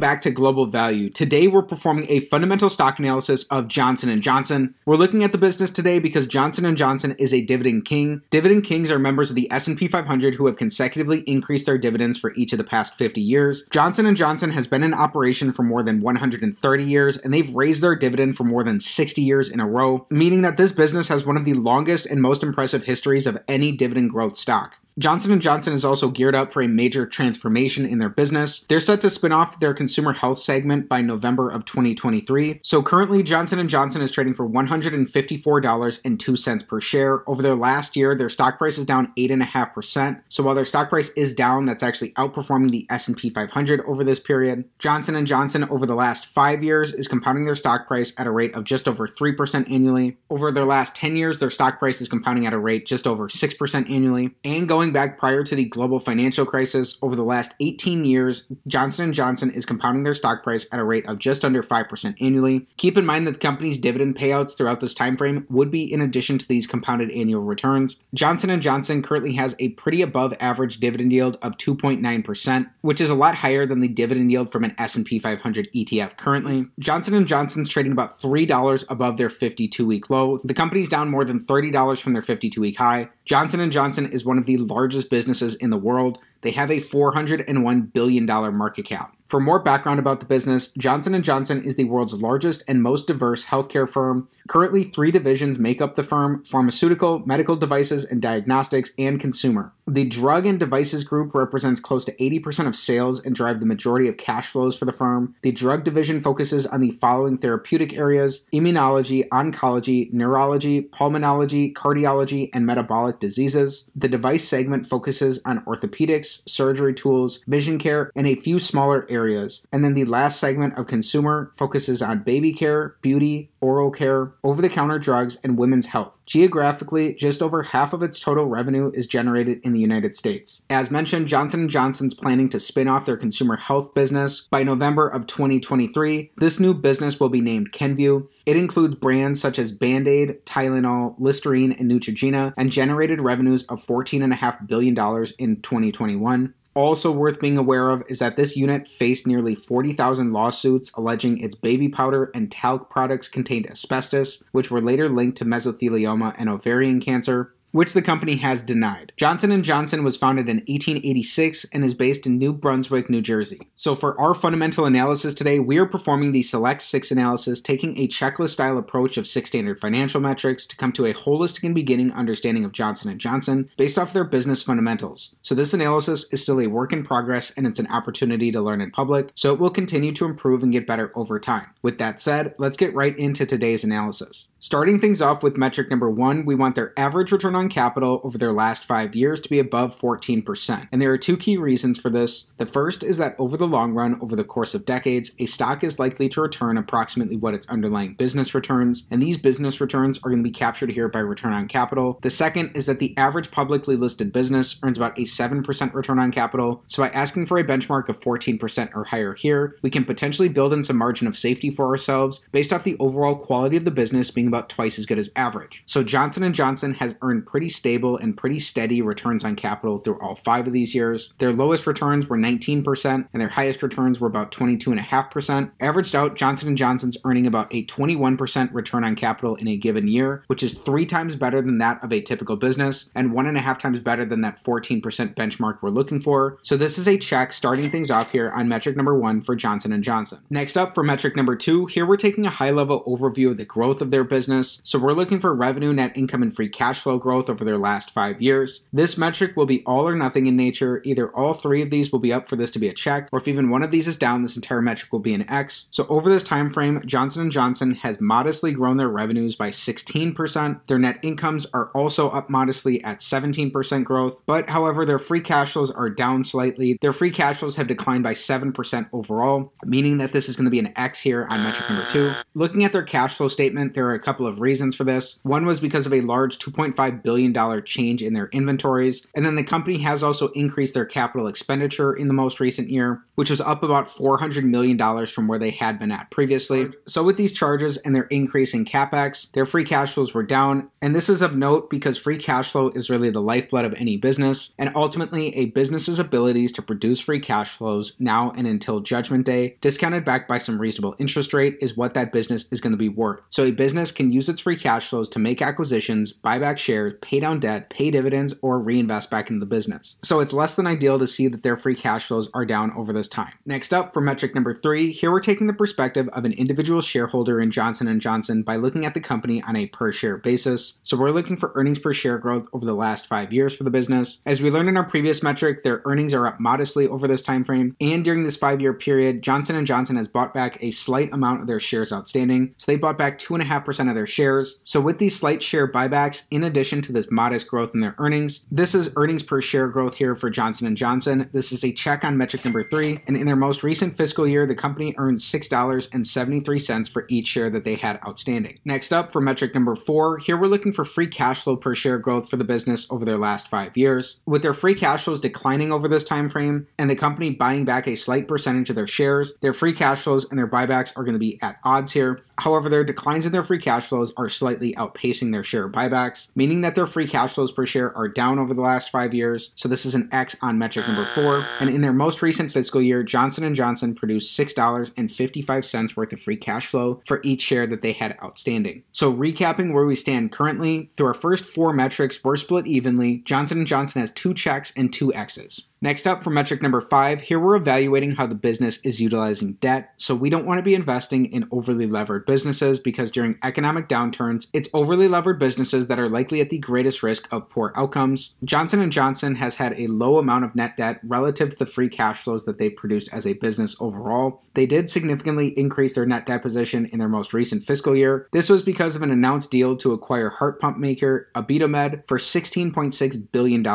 back to Global Value. Today we're performing a fundamental stock analysis of Johnson & Johnson. We're looking at the business today because Johnson & Johnson is a dividend king. Dividend kings are members of the S&P 500 who have consecutively increased their dividends for each of the past 50 years. Johnson & Johnson has been in operation for more than 130 years and they've raised their dividend for more than 60 years in a row, meaning that this business has one of the longest and most impressive histories of any dividend growth stock. Johnson & Johnson is also geared up for a major transformation in their business. They're set to spin off their consumer health segment by November of 2023. So currently Johnson & Johnson is trading for $154.02 per share. Over their last year, their stock price is down 8.5%. So while their stock price is down, that's actually outperforming the S&P 500 over this period. Johnson & Johnson over the last 5 years is compounding their stock price at a rate of just over 3% annually. Over their last 10 years, their stock price is compounding at a rate just over 6% annually. And going Going back prior to the global financial crisis, over the last 18 years, Johnson & Johnson is compounding their stock price at a rate of just under 5% annually. Keep in mind that the company's dividend payouts throughout this time frame would be in addition to these compounded annual returns. Johnson & Johnson currently has a pretty above average dividend yield of 2.9%, which is a lot higher than the dividend yield from an S&P 500 ETF currently. Johnson & Johnson's trading about $3 above their 52-week low. The company's down more than $30 from their 52-week high. Johnson & Johnson is one of the largest businesses in the world. They have a $401 billion market cap. For more background about the business, Johnson & Johnson is the world's largest and most diverse healthcare firm. Currently, 3 divisions make up the firm: pharmaceutical, medical devices and diagnostics, and consumer. The drug and devices group represents close to 80% of sales and drive the majority of cash flows for the firm. The drug division focuses on the following therapeutic areas: immunology, oncology, neurology, pulmonology, cardiology, and metabolic diseases. The device segment focuses on orthopedics, surgery tools, vision care, and a few smaller areas. And then the last segment of consumer focuses on baby care, beauty, oral care, over the counter drugs, and women's health. Geographically, just over half of its total revenue is generated in the United States. As mentioned, Johnson & Johnson's planning to spin off their consumer health business by November of 2023. This new business will be named Kenvue. It includes brands such as Band-Aid, Tylenol, Listerine, and Neutrogena, and generated revenues of $14.5 billion in 2021. Also worth being aware of is that this unit faced nearly 40,000 lawsuits alleging its baby powder and talc products contained asbestos, which were later linked to mesothelioma and ovarian cancer which the company has denied. Johnson & Johnson was founded in 1886 and is based in New Brunswick, New Jersey. So for our fundamental analysis today, we are performing the Select 6 analysis, taking a checklist style approach of six standard financial metrics to come to a holistic and beginning understanding of Johnson & Johnson based off their business fundamentals. So this analysis is still a work in progress and it's an opportunity to learn in public, so it will continue to improve and get better over time. With that said, let's get right into today's analysis. Starting things off with metric number 1, we want their average return on on capital over their last five years to be above 14%. And there are two key reasons for this. The first is that over the long run, over the course of decades, a stock is likely to return approximately what its underlying business returns, and these business returns are going to be captured here by return on capital. The second is that the average publicly listed business earns about a 7% return on capital, so by asking for a benchmark of 14% or higher here, we can potentially build in some margin of safety for ourselves based off the overall quality of the business being about twice as good as average. So Johnson & Johnson has earned pretty stable and pretty steady returns on capital through all five of these years. Their lowest returns were 19%, and their highest returns were about 22.5%. Averaged out, Johnson & Johnson's earning about a 21% return on capital in a given year, which is three times better than that of a typical business, and one and a half times better than that 14% benchmark we're looking for. So this is a check starting things off here on metric number one for Johnson & Johnson. Next up for metric number two, here we're taking a high level overview of the growth of their business. So we're looking for revenue, net income, and free cash flow growth over their last five years. This metric will be all or nothing in nature. Either all three of these will be up for this to be a check, or if even one of these is down, this entire metric will be an X. So over this time frame, Johnson & Johnson has modestly grown their revenues by 16%. Their net incomes are also up modestly at 17% growth, but however, their free cash flows are down slightly. Their free cash flows have declined by 7% overall, meaning that this is going to be an X here on metric number two. Looking at their cash flow statement, there are a couple of reasons for this. One was because of a large $2.5 billion billion dollar change in their inventories. And then the company has also increased their capital expenditure in the most recent year, which was up about $400 million from where they had been at previously. So with these charges and their increase in capex, their free cash flows were down. And this is of note because free cash flow is really the lifeblood of any business. And ultimately, a business's abilities to produce free cash flows now and until judgment day, discounted back by some reasonable interest rate, is what that business is going to be worth. So a business can use its free cash flows to make acquisitions, buy back shares, pay down debt, pay dividends, or reinvest back into the business. So it's less than ideal to see that their free cash flows are down over this time. Next up, for metric number three, here we're taking the perspective of an individual shareholder in Johnson & Johnson by looking at the company on a per share basis. So we're looking for earnings per share growth over the last five years for the business. As we learned in our previous metric, their earnings are up modestly over this time frame, and during this five-year period, Johnson & Johnson has bought back a slight amount of their shares outstanding. So they bought back 2.5% of their shares. So with these slight share buybacks, in addition to this modest growth in their earnings, this is earnings per share growth here for Johnson & Johnson. This is a check on metric number three, and in their most recent fiscal year, the company earned $6.73 for each share that they had outstanding. Next up, for metric number four, here we're looking for free cash flow per share growth for the business over their last five years. With their free cash flows declining over this time frame and the company buying back a slight percentage of their shares, their free cash flows and their buybacks are going to be at odds here. However, their declines in their free cash flows are slightly outpacing their share buybacks, meaning that their free cash flows per share are down over the last five years. So this is an X on metric number four. And in their most recent fiscal year, Johnson & Johnson produced $6.55 worth of free cash flow for each share that they had outstanding. So recapping where we stand currently, through our first four metrics, we're split evenly. Johnson & Johnson has two checks and two X's. Next up for metric number five, here we're evaluating how the business is utilizing debt. So we don't want to be investing in overly levered businesses because during economic downturns, it's overly levered businesses that are likely at the greatest risk of poor outcomes. Johnson & Johnson has had a low amount of net debt relative to the free cash flows that they produced as a business overall. They did significantly increase their net debt position in their most recent fiscal year. This was because of an announced deal to acquire heart pump maker Abiomed for $16.6 billion.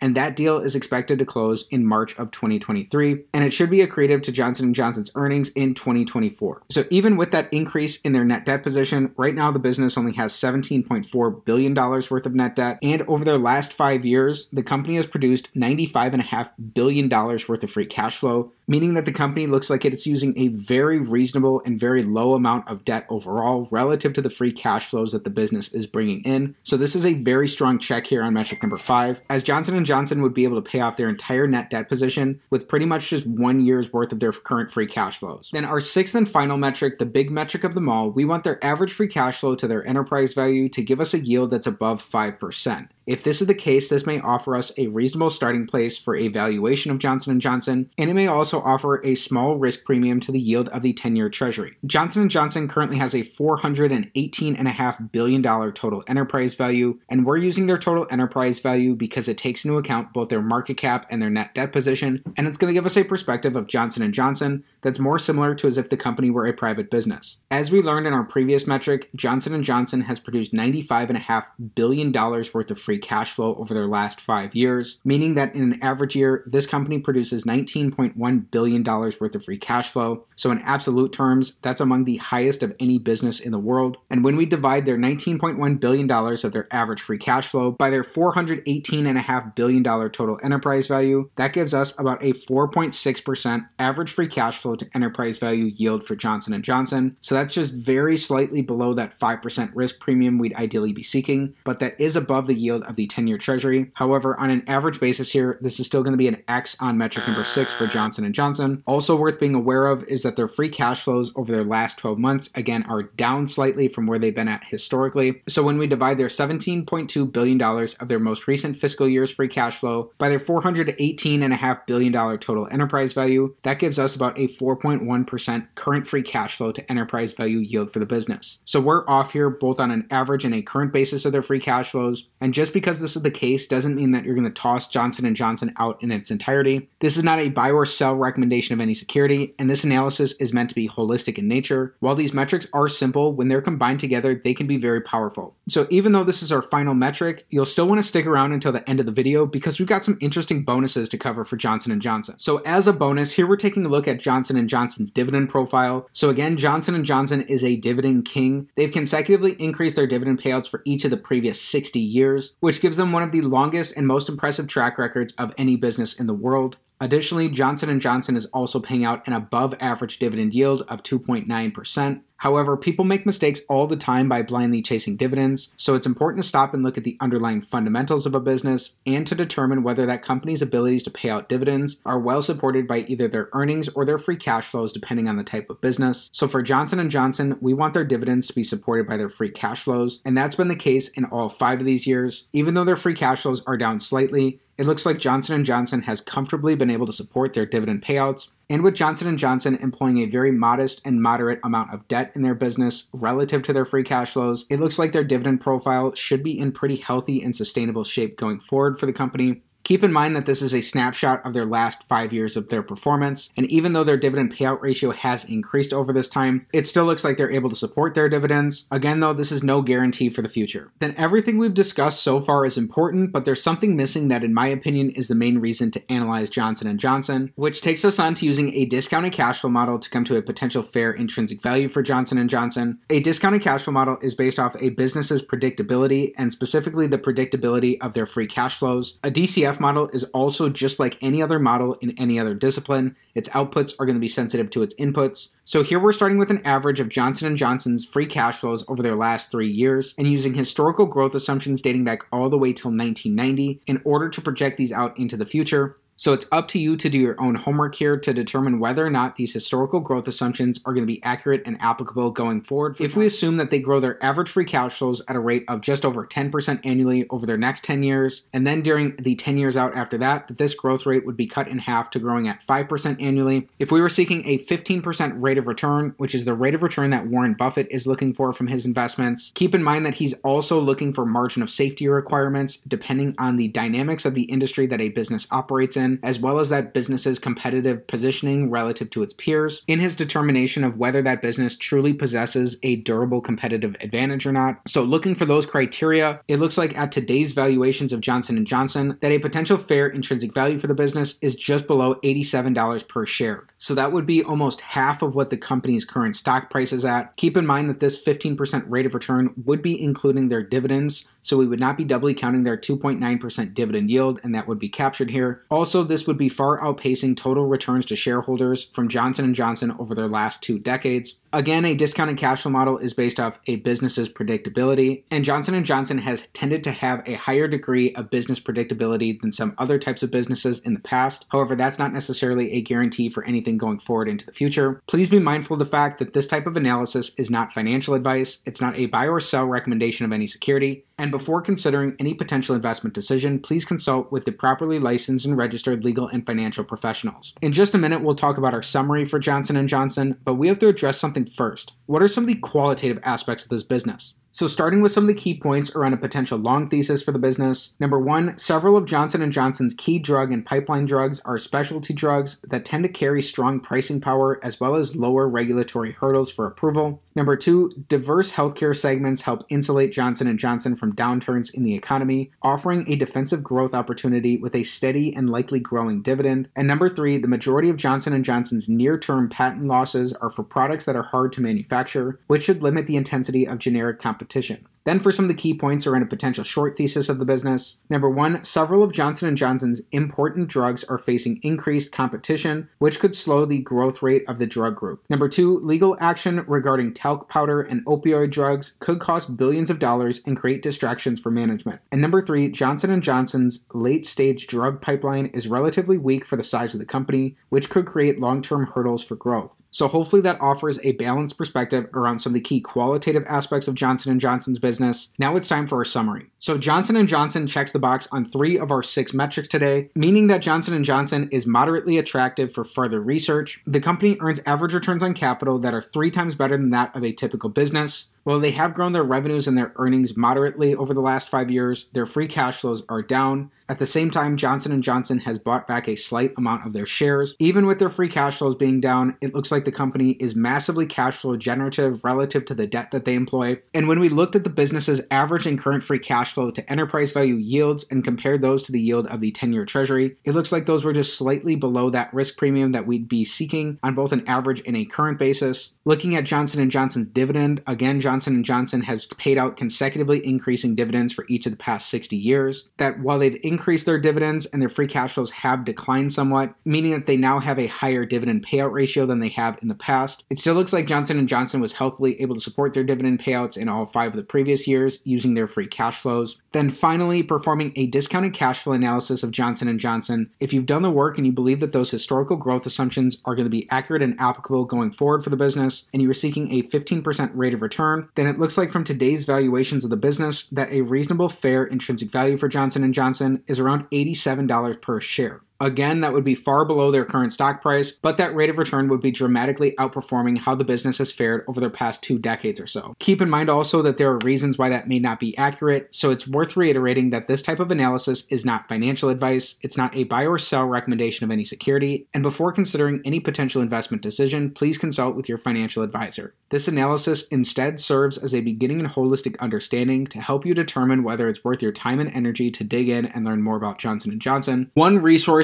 And that deal is expected to close close in March of 2023, and it should be accretive to Johnson & Johnson's earnings in 2024. So even with that increase in their net debt position, right now the business only has $17.4 billion worth of net debt, and over their last five years, the company has produced $95.5 billion worth of free cash flow, meaning that the company looks like it's using a very reasonable and very low amount of debt overall relative to the free cash flows that the business is bringing in. So this is a very strong check here on metric number 5 as Johnson & Johnson would be able to pay off their entire net debt position with pretty much just 1 year's worth of their current free cash flows. Then our sixth and final metric, the big metric of them all, we want their average free cash flow to their enterprise value to give us a yield that's above 5%. If this is the case, this may offer us a reasonable starting place for a valuation of Johnson & Johnson, and it may also offer a small risk premium to the yield of the 10-year treasury. Johnson & Johnson currently has a $418.5 billion total enterprise value, and we're using their total enterprise value because it takes into account both their market cap and their net debt position, and it's going to give us a perspective of Johnson & Johnson that's more similar to as if the company were a private business. As we learned in our previous metric, Johnson & Johnson has produced $95.5 billion worth of free cash flow over their last five years, meaning that in an average year, this company produces $19.1 billion worth of free cash flow. So, in absolute terms, that's among the highest of any business in the world. And when we divide their $19.1 billion of their average free cash flow by their $418.5 billion total enterprise value, that gives us about a 4.6% average free cash flow to enterprise value yield for Johnson & Johnson. So that's just very slightly below that 5% risk premium we'd ideally be seeking, but that is above the yield of the 10 year treasury. However, on an average basis here, this is still going to be an X on metric number six for Johnson & Johnson. Also worth being aware of is that their free cash flows over their last 12 months, again, are down slightly from where they've been at historically. So when we divide their $17.2 billion of their most recent fiscal year's free cash flow by their $418.5 billion total enterprise value, that gives us about a 4.1% current free cash flow to enterprise value yield for the business. So we're off here both on an average and a current basis of their free cash flows. And just because this is the case doesn't mean that you're going to toss Johnson & Johnson out in its entirety. This is not a buy or sell recommendation of any security, and this analysis is meant to be holistic in nature. While these metrics are simple, when they're combined together, they can be very powerful. So even though this is our final metric, you'll still want to stick around until the end of the video because we've got some interesting bonuses to cover for Johnson & Johnson. So as a bonus, here we're taking a look at Johnson Johnson & Johnson's dividend profile. So again, Johnson & Johnson is a dividend king. They've consecutively increased their dividend payouts for each of the previous 60 years, which gives them one of the longest and most impressive track records of any business in the world. Additionally, Johnson & Johnson is also paying out an above average dividend yield of 2.9%. However, people make mistakes all the time by blindly chasing dividends, so it's important to stop and look at the underlying fundamentals of a business and to determine whether that company's abilities to pay out dividends are well supported by either their earnings or their free cash flows depending on the type of business. So for Johnson & Johnson, we want their dividends to be supported by their free cash flows, and that's been the case in all 5 of these years. Even though their free cash flows are down slightly, it looks like Johnson & Johnson has comfortably been able to support their dividend payouts, and with Johnson & Johnson employing a very modest and moderate amount of debt in their business relative to their free cash flows, it looks like their dividend profile should be in pretty healthy and sustainable shape going forward for the company. Keep in mind that this is a snapshot of their last five years of their performance, and even though their dividend payout ratio has increased over this time, it still looks like they're able to support their dividends. Again, though, this is no guarantee for the future. Then everything we've discussed so far is important, but there's something missing that, in my opinion, is the main reason to analyze Johnson & Johnson, which takes us on to using a discounted cash flow model to come to a potential fair intrinsic value for Johnson & Johnson. A discounted cash flow model is based off a business's predictability, and specifically the predictability of their free cash flows. A DCF model is also just like any other model in any other discipline. Its outputs are going to be sensitive to its inputs. So here we're starting with an average of Johnson & Johnson's free cash flows over their last 3 years and using historical growth assumptions dating back all the way till 1990 in order to project these out into the future. So it's up to you to do your own homework here to determine whether or not these historical growth assumptions are going to be accurate and applicable going forward. If we assume that they grow their average free cash flows at a rate of just over 10% annually over their next 10 years, and then during the 10 years out after that, that this growth rate would be cut in half to growing at 5% annually. If we were seeking a 15% rate of return, which is the rate of return that Warren Buffett is looking for from his investments, keep in mind that he's also looking for margin of safety requirements depending on the dynamics of the industry that a business operates in as well as that business's competitive positioning relative to its peers, in his determination of whether that business truly possesses a durable competitive advantage or not. So looking for those criteria, it looks like at today's valuations of Johnson & Johnson that a potential fair intrinsic value for the business is just below $87 per share. So that would be almost half of what the company's current stock price is at. Keep in mind that this 15% rate of return would be including their dividends, so we would not be doubly counting their 2.9% dividend yield, and that would be captured here. Also, this would be far outpacing total returns to shareholders from Johnson & Johnson over their last two decades. Again, a discounted cash flow model is based off a business's predictability, and Johnson & Johnson has tended to have a higher degree of business predictability than some other types of businesses in the past. However, that's not necessarily a guarantee for anything going forward into the future. Please be mindful of the fact that this type of analysis is not financial advice, it's not a buy or sell recommendation of any security, and before considering any potential investment decision, please consult with the properly licensed and registered legal and financial professionals. In just a minute, we'll talk about our summary for Johnson & Johnson, but we have to address something first. What are some of the qualitative aspects of this business? So, starting with some of the key points around a potential long thesis for the business. Number one, several of Johnson & Johnson's key drug and pipeline drugs are specialty drugs that tend to carry strong pricing power as well as lower regulatory hurdles for approval. Number two, diverse healthcare segments help insulate Johnson & Johnson from downturns in the economy, offering a defensive growth opportunity with a steady and likely growing dividend. And number three, the majority of Johnson & Johnson's near-term patent losses are for products that are hard to manufacture, which should limit the intensity of generic competition. Then for some of the key points around a potential short thesis of the business. Number one, several of Johnson & Johnson's important drugs are facing increased competition, which could slow the growth rate of the drug group. Number two, legal action regarding talc powder and opioid drugs could cost billions of dollars and create distractions for management. And number three, Johnson & Johnson's late-stage drug pipeline is relatively weak for the size of the company, which could create long-term hurdles for growth. So hopefully that offers a balanced perspective around some of the key qualitative aspects of Johnson & Johnson's business. Now it's time for our summary. So Johnson & Johnson checks the box on 3 of our 6 metrics today, meaning that Johnson & Johnson is moderately attractive for further research. The company earns average returns on capital that are 3 times better than that of a typical business. While they have grown their revenues and their earnings moderately over the last 5 years, their free cash flows are down. At the same time, Johnson & Johnson has bought back a slight amount of their shares. Even with their free cash flows being down, it looks like the company is massively cash flow generative relative to the debt that they employ. And when we looked at the business's average and current free cash flow to enterprise value yields and compared those to the yield of the 10-year treasury, it looks like those were just slightly below that risk premium that we'd be seeking on both an average and a current basis. Looking at Johnson & Johnson's dividend, again Johnson & Johnson & Johnson has paid out consecutively increasing dividends for each of the past 60 years. That while they've increased their dividends and their free cash flows have declined somewhat, meaning that they now have a higher dividend payout ratio than they have in the past. It still looks like Johnson & Johnson was healthily able to support their dividend payouts in all five of the previous years using their free cash flows. Then finally, performing a discounted cash flow analysis of Johnson & Johnson. If you've done the work and you believe that those historical growth assumptions are going to be accurate and applicable going forward for the business, and you are seeking a 15% rate of return, then it looks like from today's valuations of the business that a reasonable fair intrinsic value for Johnson & Johnson is around $87 per share. Again, that would be far below their current stock price, but that rate of return would be dramatically outperforming how the business has fared over their past two decades or so. Keep in mind also that there are reasons why that may not be accurate, so it's worth reiterating that this type of analysis is not financial advice, it's not a buy or sell recommendation of any security, and before considering any potential investment decision, please consult with your financial advisor. This analysis instead serves as a beginning and holistic understanding to help you determine whether it's worth your time and energy to dig in and learn more about Johnson & Johnson. One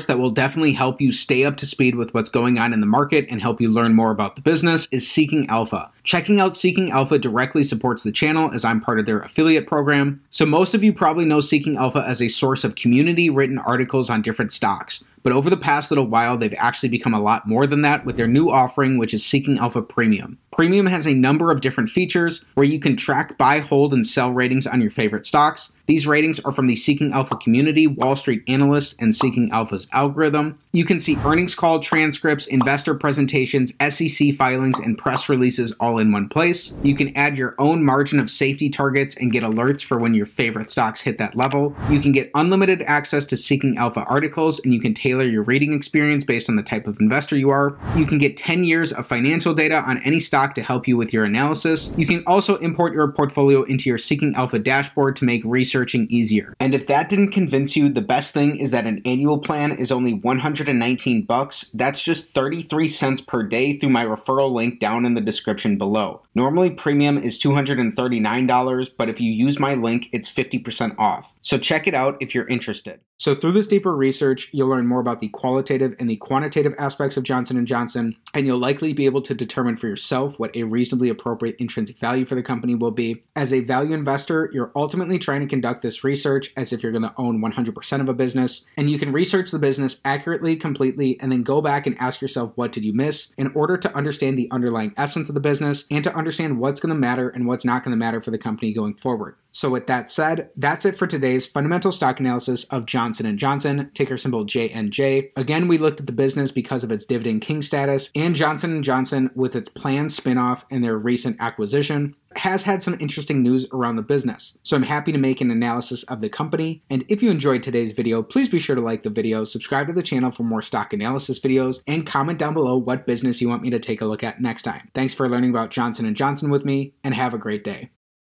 resource that will definitely help you stay up to speed with what's going on in the market and help you learn more about the business is Seeking Alpha. Checking out Seeking Alpha directly supports the channel as I'm part of their affiliate program. So, most of you probably know Seeking Alpha as a source of community written articles on different stocks. But over the past little while, they've actually become a lot more than that with their new offering, which is Seeking Alpha Premium. Premium has a number of different features where you can track buy, hold, and sell ratings on your favorite stocks. These ratings are from the Seeking Alpha community, Wall Street analysts, and Seeking Alpha's algorithm. You can see earnings call transcripts, investor presentations, SEC filings, and press releases all in one place. You can add your own margin of safety targets and get alerts for when your favorite stocks hit that level. You can get unlimited access to Seeking Alpha articles, and you can tailor your reading experience based on the type of investor you are. You can get 10 years of financial data on any stock to help you with your analysis. You can also import your portfolio into your Seeking Alpha dashboard to make research searching easier. And if that didn't convince you, the best thing is that an annual plan is only 119 bucks. That's just 33 cents per day through my referral link down in the description below. Normally premium is $239, but if you use my link, it's 50% off. So check it out if you're interested. So through this deeper research, you'll learn more about the qualitative and the quantitative aspects of Johnson & Johnson, and you'll likely be able to determine for yourself what a reasonably appropriate intrinsic value for the company will be. As a value investor, you're ultimately trying to conduct this research as if you're going to own 100% of a business, and you can research the business accurately, completely, and then go back and ask yourself what did you miss in order to understand the underlying essence of the business and to understand what's going to matter and what's not going to matter for the company going forward. So with that said, that's it for today's fundamental stock analysis of Johnson & Johnson, ticker symbol JNJ. Again, we looked at the business because of its dividend king status and Johnson & Johnson with its planned spinoff and their recent acquisition has had some interesting news around the business. So I'm happy to make an analysis of the company. And if you enjoyed today's video, please be sure to like the video, subscribe to the channel for more stock analysis videos, and comment down below what business you want me to take a look at next time. Thanks for learning about Johnson & Johnson with me, and have a great day.